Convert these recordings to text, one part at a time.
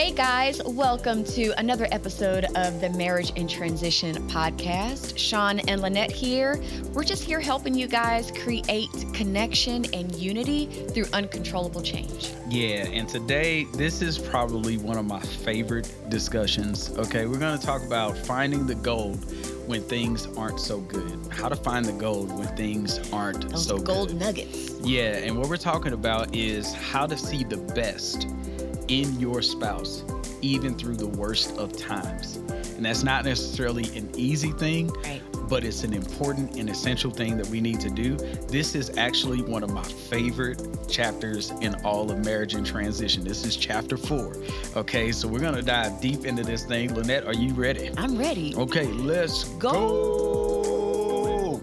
Hey guys, welcome to another episode of the Marriage in Transition podcast. Sean and Lanette here. We're just here helping you guys create connection and unity through uncontrollable change. Yeah, and today this is probably one of my favorite discussions. Okay, we're going to talk about finding the gold when things aren't so good. How to find the gold when things aren't Those so gold good. nuggets. Yeah, and what we're talking about is how to see the best in your spouse, even through the worst of times. And that's not necessarily an easy thing, Right. but it's an important and essential thing that we need to do. This is actually one of my favorite chapters in all of marriage in transition. This is chapter four. Okay, so we're gonna dive deep into this thing. Lanette, are you ready? I'm ready. Okay, let's Go. go.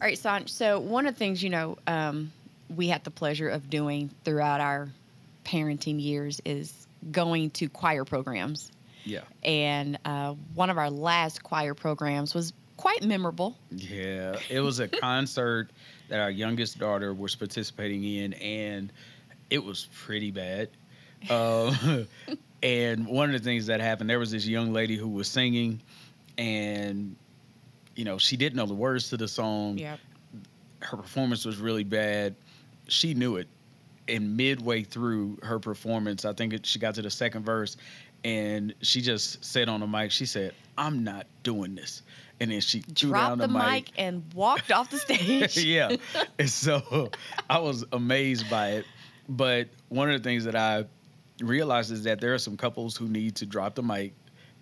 All right, Sanj. So one of the things you know um, we had the pleasure of doing throughout our parenting years is going to choir programs. Yeah. And uh, one of our last choir programs was quite memorable. Yeah, it was a concert that our youngest daughter was participating in, and it was pretty bad. Um, and one of the things that happened, there was this young lady who was singing, and you know she didn't know the words to the song. Her performance was really bad. She knew it, and midway through her performance, I think it, she got to the second verse, and she just said on the mic, she said, "I'm not doing this." And then she threw Dropped down the, mic and walked off the stage. yeah. And so I was amazed by it. But one of the things that I realized is that there are some couples who need to drop the mic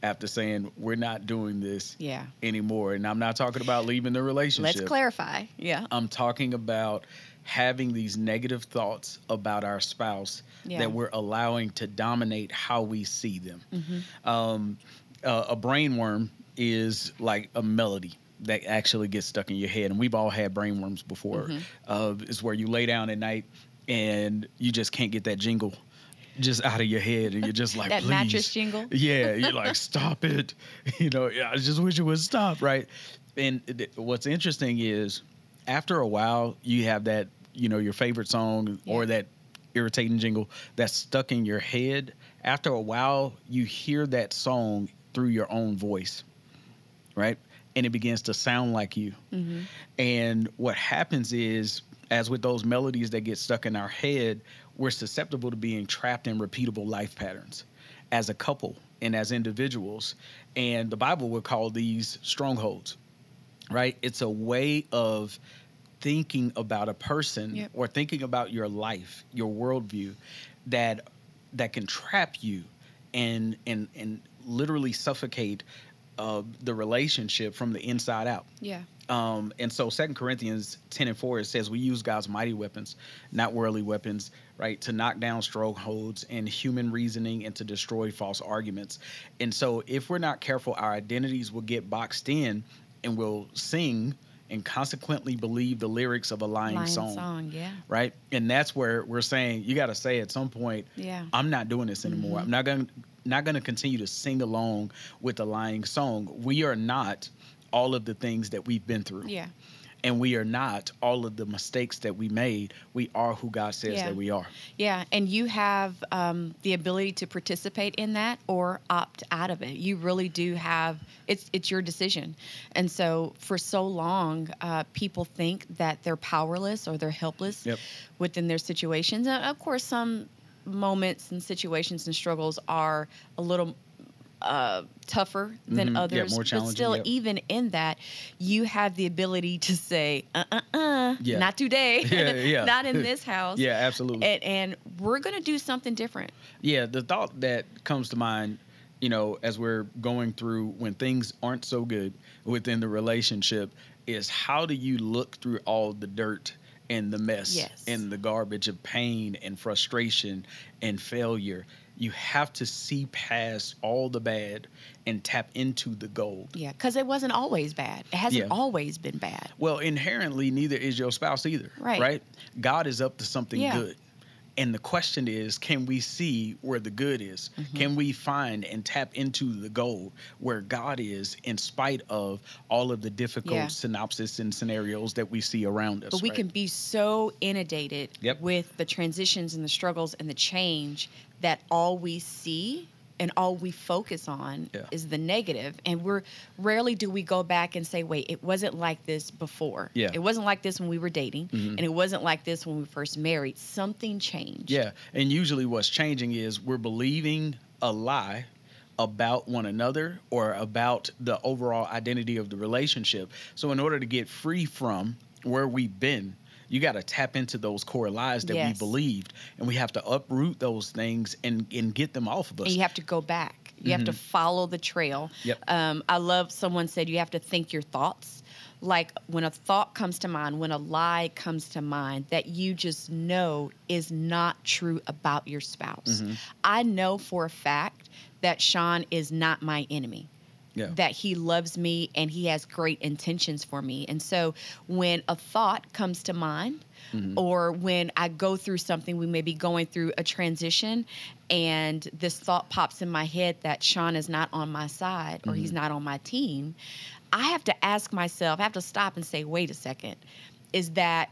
after saying, we're not doing this Yeah. anymore. And I'm not talking about leaving the relationship. Let's clarify. Yeah. I'm talking about having these negative thoughts about our spouse Yeah. that we're allowing to dominate how we see them. Mhm. Um, uh, a brainworm is like a melody that actually gets stuck in your head, and we've all had brainworms before. Mhm. Uh, it's where you lay down at night and you just can't get that jingle just out of your head, and you're just like, that please. mattress jingle. Yeah, you're like, stop it. You know, I just wish it would stop, right? And th- what's interesting is after a while, you have that, you know, your favorite song or that irritating jingle that's stuck in your head. After a while, you hear that song through your own voice, right? And it begins to sound like you. hmm And what happens is, as with those melodies that get stuck in our head, we're susceptible to being trapped in repeatable life patterns as a couple and as individuals. And the Bible would call these strongholds, right? It's a way of thinking about a person Yep. or thinking about your life, your worldview, that that can trap you and and and literally suffocate uh, the relationship from the inside out. Yeah. Um, and so Second Corinthians 10 and 4, it says we use God's mighty weapons, not worldly weapons, right, to knock down strongholds and human reasoning and to destroy false arguments. And so if we're not careful, our identities will get boxed in and we'll sing and consequently believe the lyrics of a lying, song, song. Yeah. Right. And that's where we're saying you got to say at some point, Yeah. I'm not doing this anymore. Mhm. I'm not going to not going to continue to sing along with the lying song. We are not all of the things that we've been through. Yeah. And we are not all of the mistakes that we made. We are who God says Yeah. that we are. Yeah, and you have um, the ability to participate in that or opt out of it. You really do have it's it's your decision. And so for so long, uh, people think that they're powerless or they're helpless Yep. within their situations. And of course, some moments and situations and struggles are a little uh, tougher than Mhm. Yeah, others. more but still, yep. even in that, you have the ability to say, uh uh uh, Yeah. not today, Yeah, yeah. not in this house Yeah, absolutely. and, and we're going to do something different. Yeah, the thought that comes to mind, you know, as we're going through when things aren't so good within the relationship is how do you look through all the dirt and the mess Yes. and the garbage of pain and frustration and failure? You have to see past all the bad and tap into the gold. Yeah, because it wasn't always bad. It hasn't Yeah. always been bad. Well, inherently, neither is your spouse either. Right. Right. God is up to something Yeah. good. And the question is, can we see where the good is? Mm-hmm. Can we find and tap into the gold where God is in spite of all of the difficult Yeah. synopsis and scenarios that we see around us? But we right? can be so inundated Yep. with the transitions and the struggles and the change that all we see and all we focus on Yeah. is the. And we're rarely do we go back and say, wait, it wasn't like this before. Yeah. It wasn't like this when we were dating. Mhm. And it wasn't like this when we first married. Something changed. Yeah, and usually what's changing is we're believing a lie about one another or about the overall identity of the relationship. So in order to get free from where we've been, you got to tap into those core lies that we believed and we have to uproot those things and and get them off of us. And you have to go back. You have to follow the trail. Mm-hmm. Yep. Um, I love someone said you have to think your thoughts. Like when a thought comes to mind, when a lie comes to mind that you just know is not true about your spouse. Mm-hmm. I know for a fact that Sean is not my enemy yeah. that he loves me and he has great intentions for me. And so when a thought comes to mind, Mm-hmm. or when I go through something, we may be going through a transition, and this thought pops in my head that Sean is not on my side or Mm-hmm. he's not on my team, I have to ask myself, I have to stop and say, wait a second, is that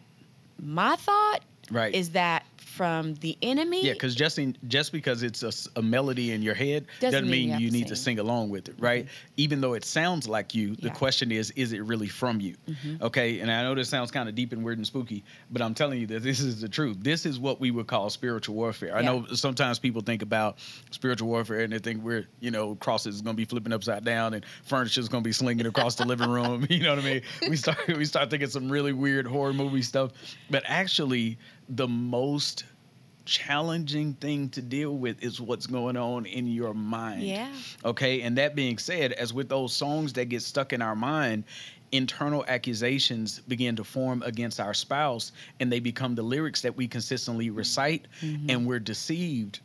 my thought? Right. Is that from the enemy? Yeah, because just in, just because it's a melody in your head Doesn't doesn't, mean you mean you to need to sing. sing along with it, right? Mm-hmm. Even though it sounds like you, the Yeah. question is, is it really from you? Mm-hmm. Okay, and I know this sounds kind of deep and weird and spooky, but I'm telling you that this is the truth. This is what we would call spiritual warfare. I know sometimes people think about spiritual warfare and they think we're, you know, crosses is going to be flipping upside down and furniture is going to be slinging across the living room. You know what I mean? We start we start thinking some really weird horror movie stuff, but actually, the most challenging thing to deal with is what's going on in your mind. Yeah. Okay. And that being said, as with those songs that get stuck in our mind, internal accusations begin to form against our spouse and they become the lyrics that we consistently recite mm-hmm. and we're deceived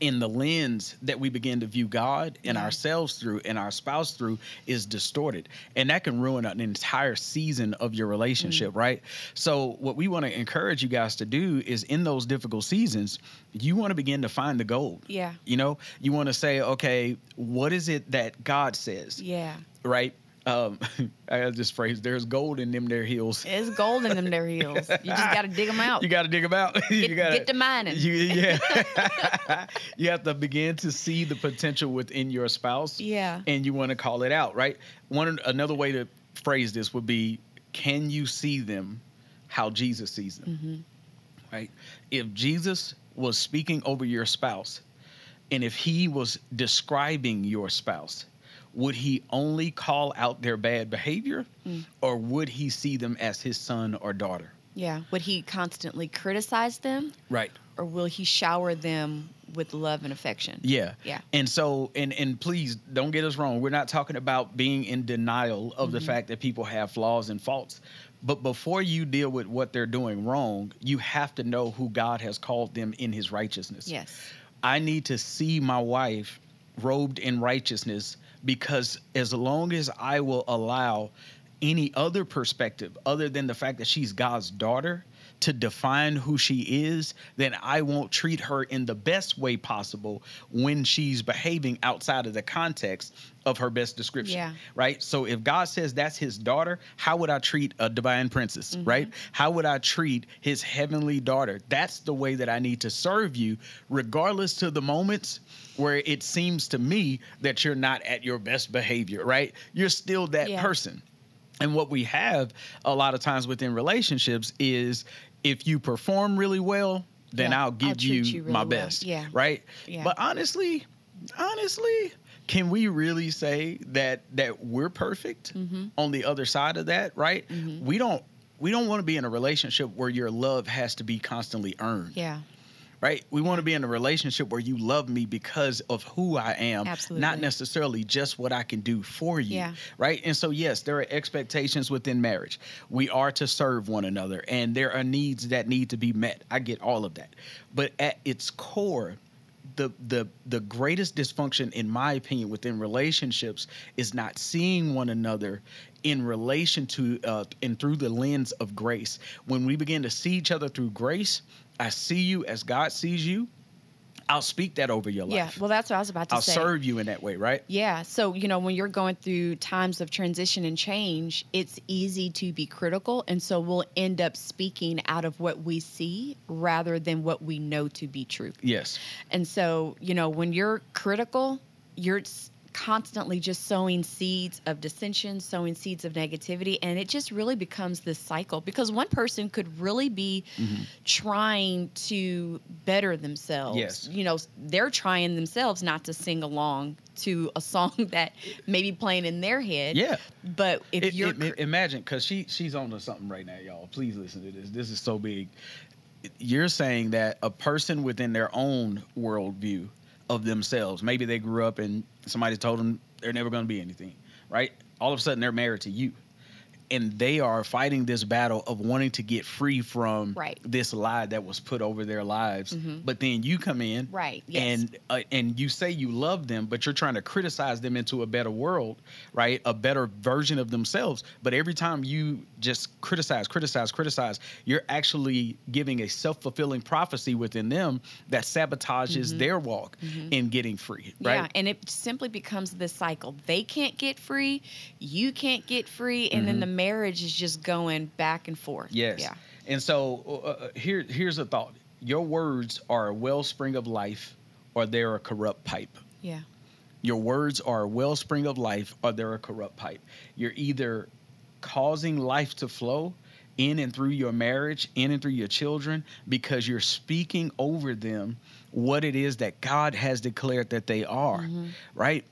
in the lens that we begin to view God and ourselves through and our spouse through is distorted. And that can ruin an entire season of your relationship, mm-hmm. right? So, what we want to encourage you guys to do is in those difficult seasons, you want to begin to find the gold. Yeah. You know, you want to say, okay, what is it that God says, Yeah. right? Um, I this phrase: "There's gold in them there hills." It's gold in them there heels. You just got to dig them out. You got to dig them out. you Get- got get to mining. You, yeah, you have to begin to see the potential within your spouse. Yeah. and you want to call it out, right? One another way to phrase this would be: Can you see them how Jesus sees them? Mm-hmm. Right? If Jesus was speaking over your spouse, and if he was describing your spouse, would he only call out their bad behavior, Mm. or would he see them as his son or daughter? Yeah. Would he constantly criticize them Right. or will he shower them with love and affection? Yeah. Yeah. And so and and please don't get us wrong. We're not talking about being in denial of Mm-hmm. the fact that people have flaws and faults. But before you deal with what they're doing wrong, you have to know who God has called them in his righteousness. Yes. I need to see my wife robed in righteousness because as long as I will allow any other perspective other than the fact that she's God's daughter to define who she is, then I won't treat her in the best way possible when she's behaving outside of the context of her best description. Yeah. Right? So if God says that's his daughter, how would I treat a divine princess, mm-hmm. right? How would I treat his heavenly daughter? That's the way that I need to serve you, regardless to the moments where it seems to me that you're not at your best behavior, right? You're still that Yeah. person. And what we have a lot of times within relationships is if you perform really well, then Yeah, I'll I'll give you, you really my well. best. Yeah. Right? Yeah. But honestly, honestly, can we really say that that we're perfect Mm-hmm. on the other side of that, right? Mhm. We don't we don't want to be in a relationship where your love has to be constantly earned Yeah. Right? We want to be in a relationship where you love me because of who I am, Absolutely. not necessarily just what I can do for you, Yeah. right? And so, yes, there are expectations within marriage. We are to serve one another, and there are needs that need to be met. I get all of that, but at its core. The, the the greatest dysfunction in my opinion within relationships is not seeing one another in relation to uh, and through the lens of grace. When we begin to see each other through grace, I see you as God sees you. I'll speak that over your life. Yeah. Well, that's what I was about to say. I'll serve you in that way, right? Yeah. So, you know, when you're going through times of transition and change, it's easy to be critical. And so we'll end up speaking out of what we see rather than what we know to be true. Yes. And so, you know, when you're critical, you're constantly just sowing seeds of dissension, sowing seeds of negativity, and it just really becomes this cycle because one person could really be Mm-hmm. trying to better themselves. Yes. You know, they're trying themselves not to sing along to a song that may be playing in their head. Yeah. But if It- you're it- imagine because she she's on to something right now, y'all. Please listen to this. This is so big. You're saying that a person within their own worldview of themselves, maybe they grew up and somebody told them they're never going to be anything, right? All of a sudden they're married to you. And they are fighting this battle of wanting to get free from Right. this lie that was put over their lives. Mhm. But then you come in, Right, yes. And uh, and you say you love them, but you're trying to criticize them into a better world, right? A better version of themselves. But every time you just criticize, criticize, criticize, you're actually giving a self fulfilling prophecy within them that sabotages their walk in getting free, right? Yeah, and it simply becomes this cycle. They can't get free, you can't get free, and then the marriage is just going back and forth. Mm-hmm. Yes. Yeah. And so uh, uh, here here's a thought. Your words are a wellspring of life or they're a corrupt pipe. Yeah. Your words are a wellspring of life or they're a corrupt pipe. You're either causing life to flow in and through your marriage, in and through your children, because you're speaking over them what it is that God has declared that they are, right?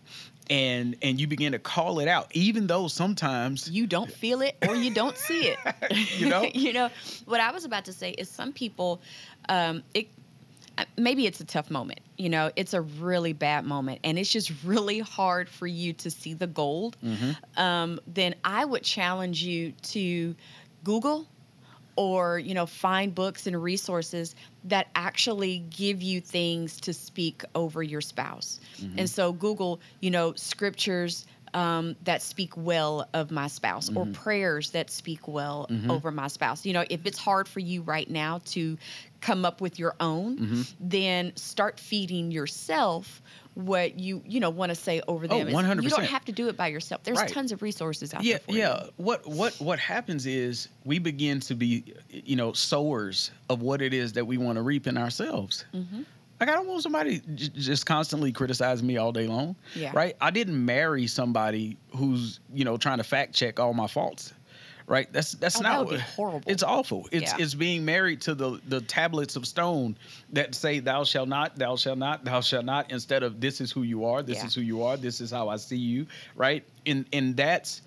And and you begin to call it out, even though sometimes You don't feel it or you don't see it. You know? you know what I was about to say is some people um it uh, maybe it's a tough moment. You know, it's a really bad moment and it's just really hard for you to see the gold. Mm-hmm. Um then I would challenge you to Google or you know find books and resources that actually give you things to speak over your spouse. Mm-hmm. And so google you know scriptures um, that speak well of my spouse or mm-hmm. prayers that speak well mm-hmm. over my spouse. You know if it's hard for you right now to come up with your own then start feeding yourself what you you know want to say over Oh, them It's- you don't have to do it by yourself. There's Right. tons of resources out yeah there for yeah. What what what happens is we begin to be you know sowers of what it is that we want to reap in ourselves. Mhm. like i don't want somebody j- just constantly criticizing me all day long Yeah. right? I didn't marry somebody who's you know trying to fact check all my faults right that's that's Oh, not that would be horrible. it's awful it's Yeah. it's being married to the the tablets of stone that say thou shall not thou shall not thou shall not instead of this is who you are this Yeah. is who you are this is how i see you right and and that's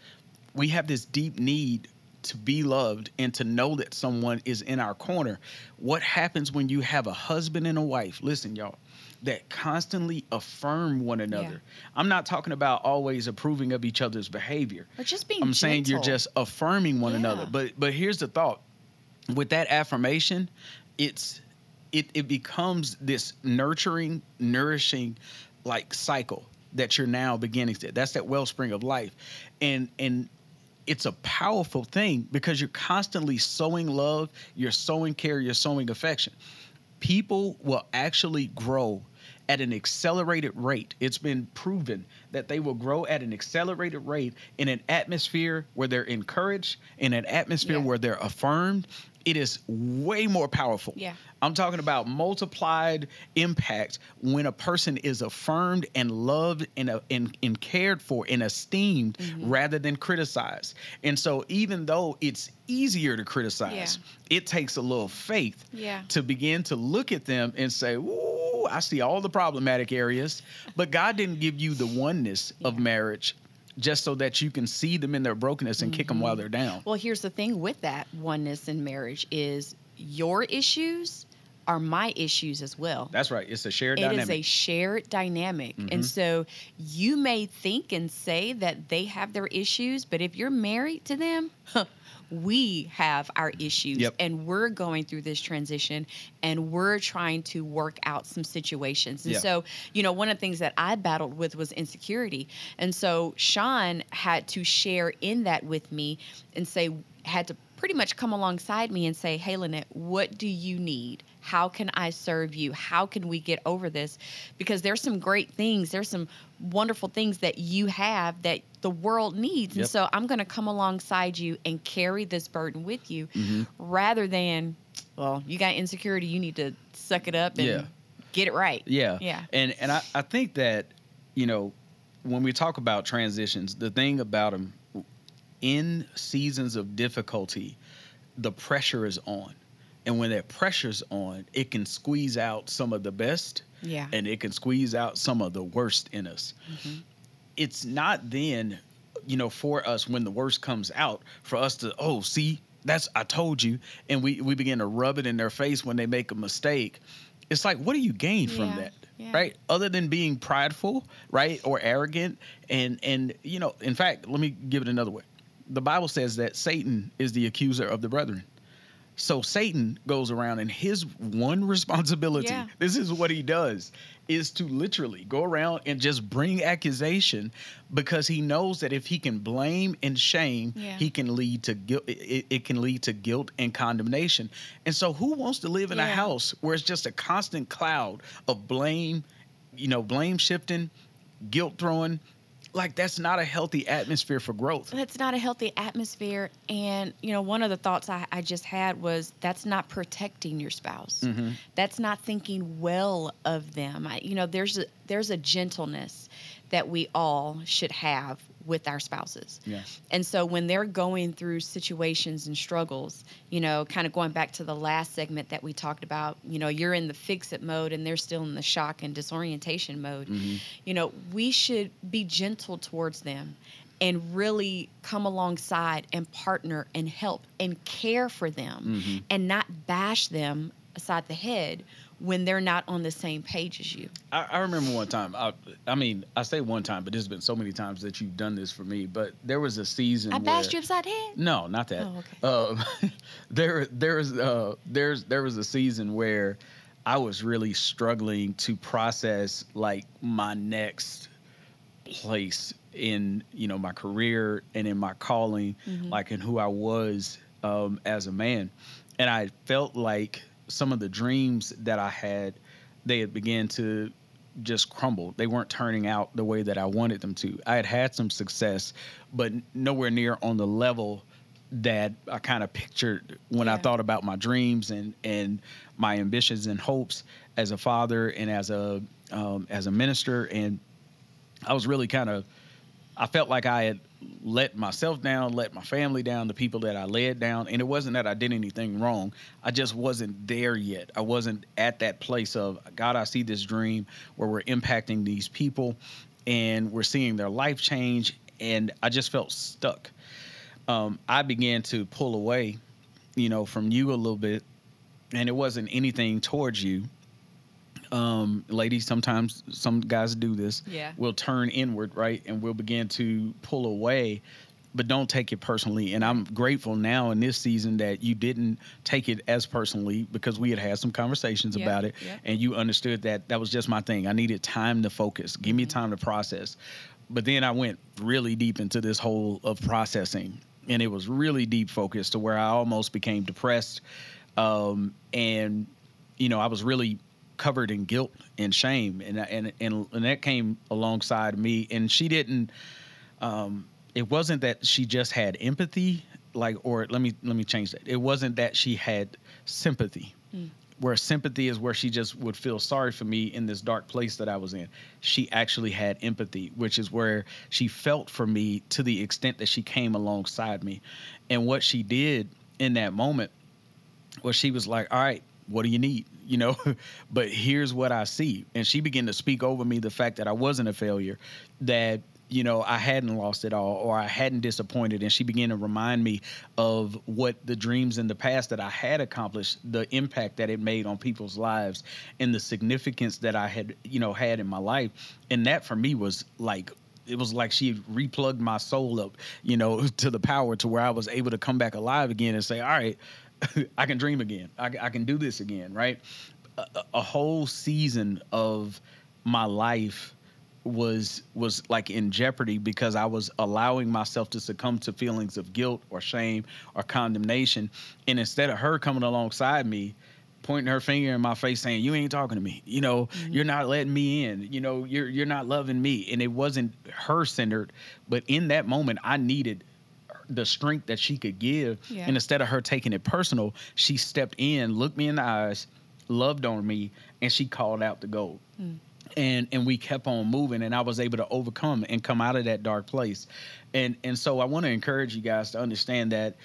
we have this deep need to be loved and to know that someone is in our corner what happens when you have a husband and a wife listen y'all that constantly affirm one another i'm not talking about always approving of each other's behavior or just being I'm saying you're just affirming one another. But but here's the thought. With that affirmation, it's it it becomes this nurturing, nourishing like cycle that you're now beginning to. That's that wellspring of life. And and it's a powerful thing because you're constantly sowing love, you're sowing care, you're sowing affection. People will actually grow at an accelerated rate. It's been proven that they will grow at an accelerated rate in an atmosphere where they're encouraged, in an atmosphere Yeah. where they're affirmed. It is way more powerful. Yeah. I'm talking about multiplied impact when a person is affirmed and loved and, uh, and, and cared for and esteemed Mm-hmm. rather than criticized. And so, even though it's easier to criticize, it takes a little faith Yeah. to begin to look at them and say, Ooh, I see all the problematic areas. But God didn't give you the oneness of marriage just so that you can see them in their brokenness and kick them Mm-hmm. while they're down. Well, here's the thing with that oneness in marriage is your issues are my issues as well. That's right. It's a shared It dynamic. is a shared dynamic. And Mhm. so you may think and say that they have their issues, but if you're married to them, we have our issues Yep. and we're going through this transition and we're trying to work out some situations. And Yeah. so, you know, one of the things that I battled with was insecurity. And so Sean had to share in that with me and say, had to pretty much come alongside me and say, Hey, Lanette, what do you need? How can I serve you? How can we get over this? Because there's some great things, there's some wonderful things that you have that the world needs. And so I'm going to come alongside you and carry this burden with you Mhm. rather than, well, you got insecurity, you need to suck it up and Yeah. get it right. Yeah. Yeah. And and I, I think that, you know, when we talk about transitions, the thing about them in seasons of difficulty, the pressure is on. And when that pressure's on, it can squeeze out some of the best Yeah. and it can squeeze out some of the worst in us. Mhm. It's not then, you know, for us when the worst comes out, for us to, oh, see, that's I told you, and we we begin to rub it in their face when they make a mistake. It's like, what do you gain from that? yeah. Right? Other than being prideful, right? Or arrogant. And and you know, in fact, let me give it another way. The Bible says that Satan is the accuser of the brethren. So Satan goes around and his one responsibility, Yeah. this is what he does, is to literally go around and just bring accusation because he knows that if he can blame and shame, Yeah. he can lead to guilt it, it can lead to guilt and condemnation. And so who wants to live in a house where it's just a constant cloud of blame, you know, blame shifting, guilt throwing? Like that's not a healthy atmosphere for growth. That's not a healthy atmosphere. And, you know, one of the thoughts I, I just had was that's not protecting your spouse. Mhm. That's not thinking well of them. I, you know, there's a, there's a gentleness that we all should have with our spouses. Yeah. And so when they're going through situations and struggles, you know, kind of going back to the last segment that we talked about, you know, you're in the fix it mode and they're still in the shock and disorientation mode. Mhm. You know, we should be gentle towards them and really come alongside and partner and help and care for them Mhm. and not bash them aside the head when they're not on the same page as you. I, I remember one time. I, I mean, I say one time, but there's been so many times that you've done this for me. But there was a season. I where, bashed you upside head. No, not that. Oh, okay. Um, there, there's, uh, there's, there was a season where I was really struggling to process like my next place in, you know, my career and in my calling, Mhm. like in who I was um, as a man, and I felt like some of the dreams that I had, they had began to just crumble. They weren't turning out the way that I wanted them to. I had had some success, but nowhere near on the level that I kind of pictured when I thought about my dreams and and my ambitions and hopes as a father and as a um, as a minister. And I was really kind of I felt like I had let myself down, let my family down, the people that I led down. And it wasn't that I did anything wrong. I just wasn't there yet. I wasn't at that place of, God, I see this dream where we're impacting these people and we're seeing their life change. And I just felt stuck. Um, I began to pull away, you know, from you a little bit. And it wasn't anything towards you. Um, ladies, sometimes some guys do this Yeah. we'll turn inward, right? And we'll begin to pull away, but don't take it personally. And I'm grateful now in this season that you didn't take it as personally because we had had some conversations about it and you understood that that was just my thing. I needed time to focus, give me Mhm. time to process. But then I went really deep into this whole of processing and it was really deep focused to where I almost became depressed. Um, and, you know, I was really covered in guilt and shame. And and and, and that came alongside me. And she didn't um it wasn't that she just had empathy like or let me let me change that. It wasn't that she had sympathy Mm. where sympathy is where she just would feel sorry for me in this dark place that I was in. She actually had empathy which is where she felt for me to the extent that she came alongside me. And what she did in that moment was she was like all right what do you need you know but here's what i see and she began to speak over me the fact that i wasn't a failure that you know, I hadn't lost it all or I hadn't disappointed. And she began to remind me of what the dreams in the past that I had accomplished, the impact that it made on people's lives, and the significance that I had, you know, had in my life. And that for me was like, it was like she replugged my soul up, you know, to the power to where I was able to come back alive again and say, all right, I can dream again. I, I can do this again, right? A, a whole season of my life was was like in jeopardy because I was allowing myself to succumb to feelings of guilt or shame or condemnation and instead of her coming alongside me pointing her finger in my face saying you ain't talking to me you know mm-hmm. you're not letting me in you know you're you're not loving me and it wasn't her centered but in that moment I needed the strength that she could give yeah. and instead of her taking it personal she stepped in looked me in the eyes loved on me and she called out the gold. Mm and and we kept on moving and i was able to overcome and come out of that dark place. And and so i want to encourage you guys to understand that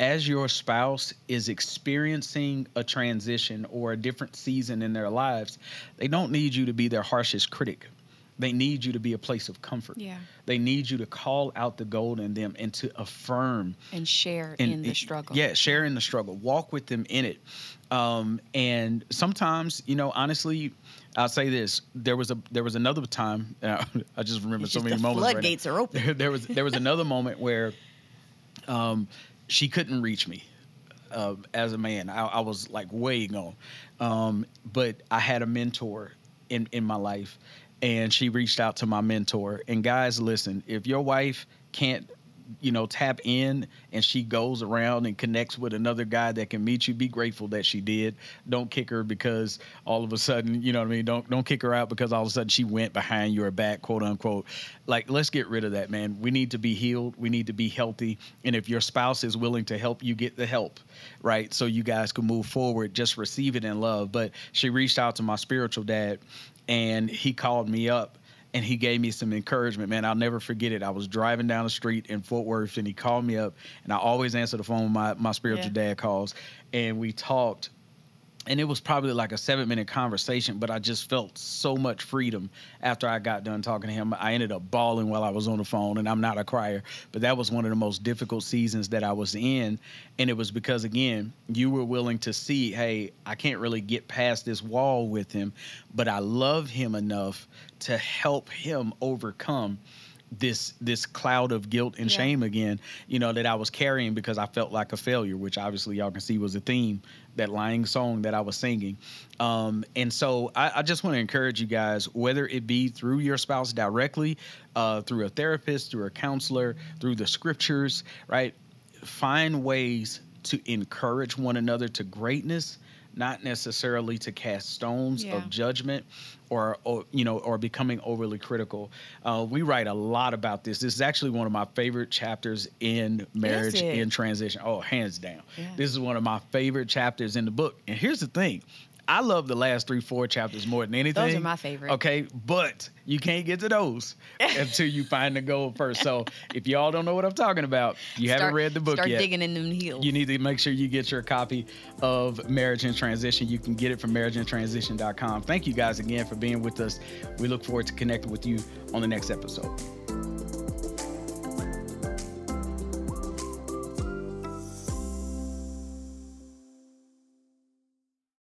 as your spouse is experiencing a transition or a different season in their lives they don't need you to be their harshest critic they need you to be a place of comfort. Yeah. They need you to call out the gold in them and to affirm and share and, in the struggle. Yeah, share in the struggle. Walk with them in it. Um, and sometimes, you know, honestly, I'll say this: there was a there was another time. Uh, I just remember it's so just many the moments. Floodgates right are open. there was there was another moment where um, she couldn't reach me. Uh, as a man, I, I, was like way gone, um, but I had a mentor in in my life, and she reached out to my mentor. And guys, listen, if your wife can't you know tap in and she goes around and connects with another guy that can meet you be grateful that she did. Don't kick her because all of a sudden you know what i mean? Don't don't kick her out because all of a sudden she went behind your back quote unquote. Like let's get rid of that man. We need to be healed. We need to be healthy. And if your spouse is willing to help you get the help right? So you guys can move forward. Just receive it in love. But she reached out to my spiritual dad and he called me up and he gave me some encouragement. Man, I'll never forget it. I was driving down the street in Fort Worth and he called me up and I always answer the phone when my, my spiritual yeah. dad calls. And we talked and it was probably like a seven minute conversation, but I just felt so much freedom after I got done talking to him. I ended up bawling while I was on the phone, and I'm not a crier, but that was one of the most difficult seasons that I was in. And it was because, again, you were willing to see, hey, I can't really get past this wall with him, but I love him enough to help him overcome this this cloud of guilt and yeah. shame again you know that i was carrying because i felt like a failure which obviously y'all can see was a theme that lying song that i was singing um, and so I, I just want to encourage you guys whether it be through your spouse directly uh, through a therapist through a counselor through the scriptures right find ways to encourage one another to greatness not necessarily to cast stones yeah. of judgment or, or, you know or becoming overly critical. Uh, we write a lot about this. This is actually one of my favorite chapters in marriage in transition. Oh hands down. Yeah. this is one of my favorite chapters in the book. And here's the thing I love the last three, four chapters more than anything. Those are my favorite. Okay, but you can't get to those until you find the gold first. So if y'all don't know what I'm talking about, you start, haven't read the book start yet. Start digging in them heels. You need to make sure you get your copy of Marriage in Transition. You can get it from marriageintransition.com. Thank you guys again for being with us. We look forward to connecting with you on the next episode.